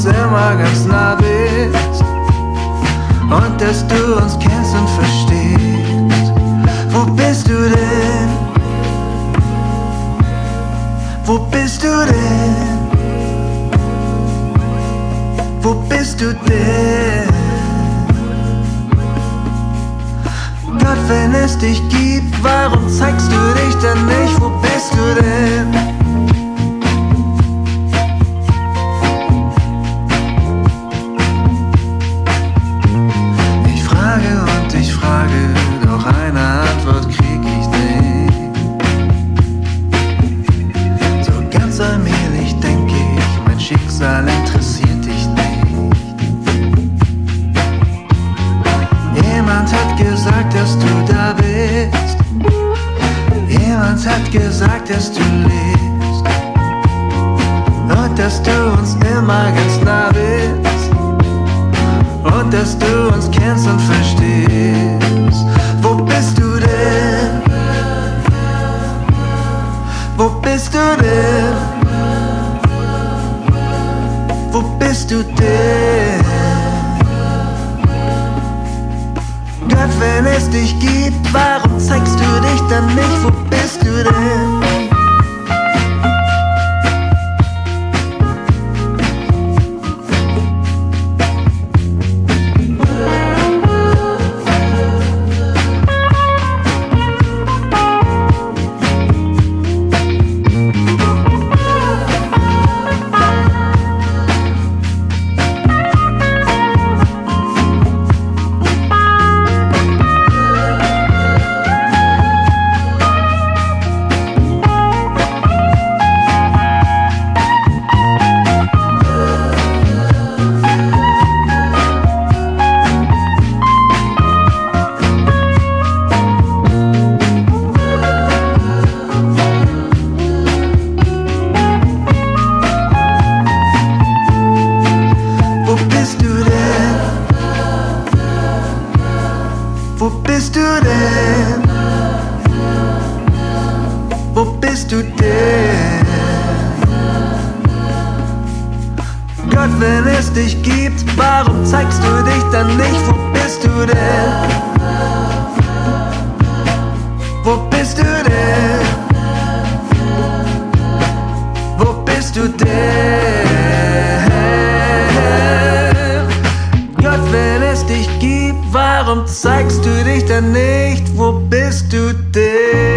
uns immer ganz nah bist und dass du uns kennst und verstehst. Wo bist du denn? Wo bist du denn? Wo bist du denn? Gott, wenn es dich gibt, warum zeigst du dich denn nicht? Wo bist du denn? Gesagt, dass du lebst. Und dass du uns immer ganz nah bist. Und dass du uns kennst und verstehst. Wo bist du denn? Wo bist du denn? Wo bist du denn? Gott, wenn es dich gibt, warum zeigst du dich dann nicht? Wo bist du denn? Wo bist du denn? Wo bist du denn? Gott, wenn es dich gibt, warum zeigst du dich dann nicht? Wo dich gibt, warum zeigst du dich denn nicht? Wo bist du denn?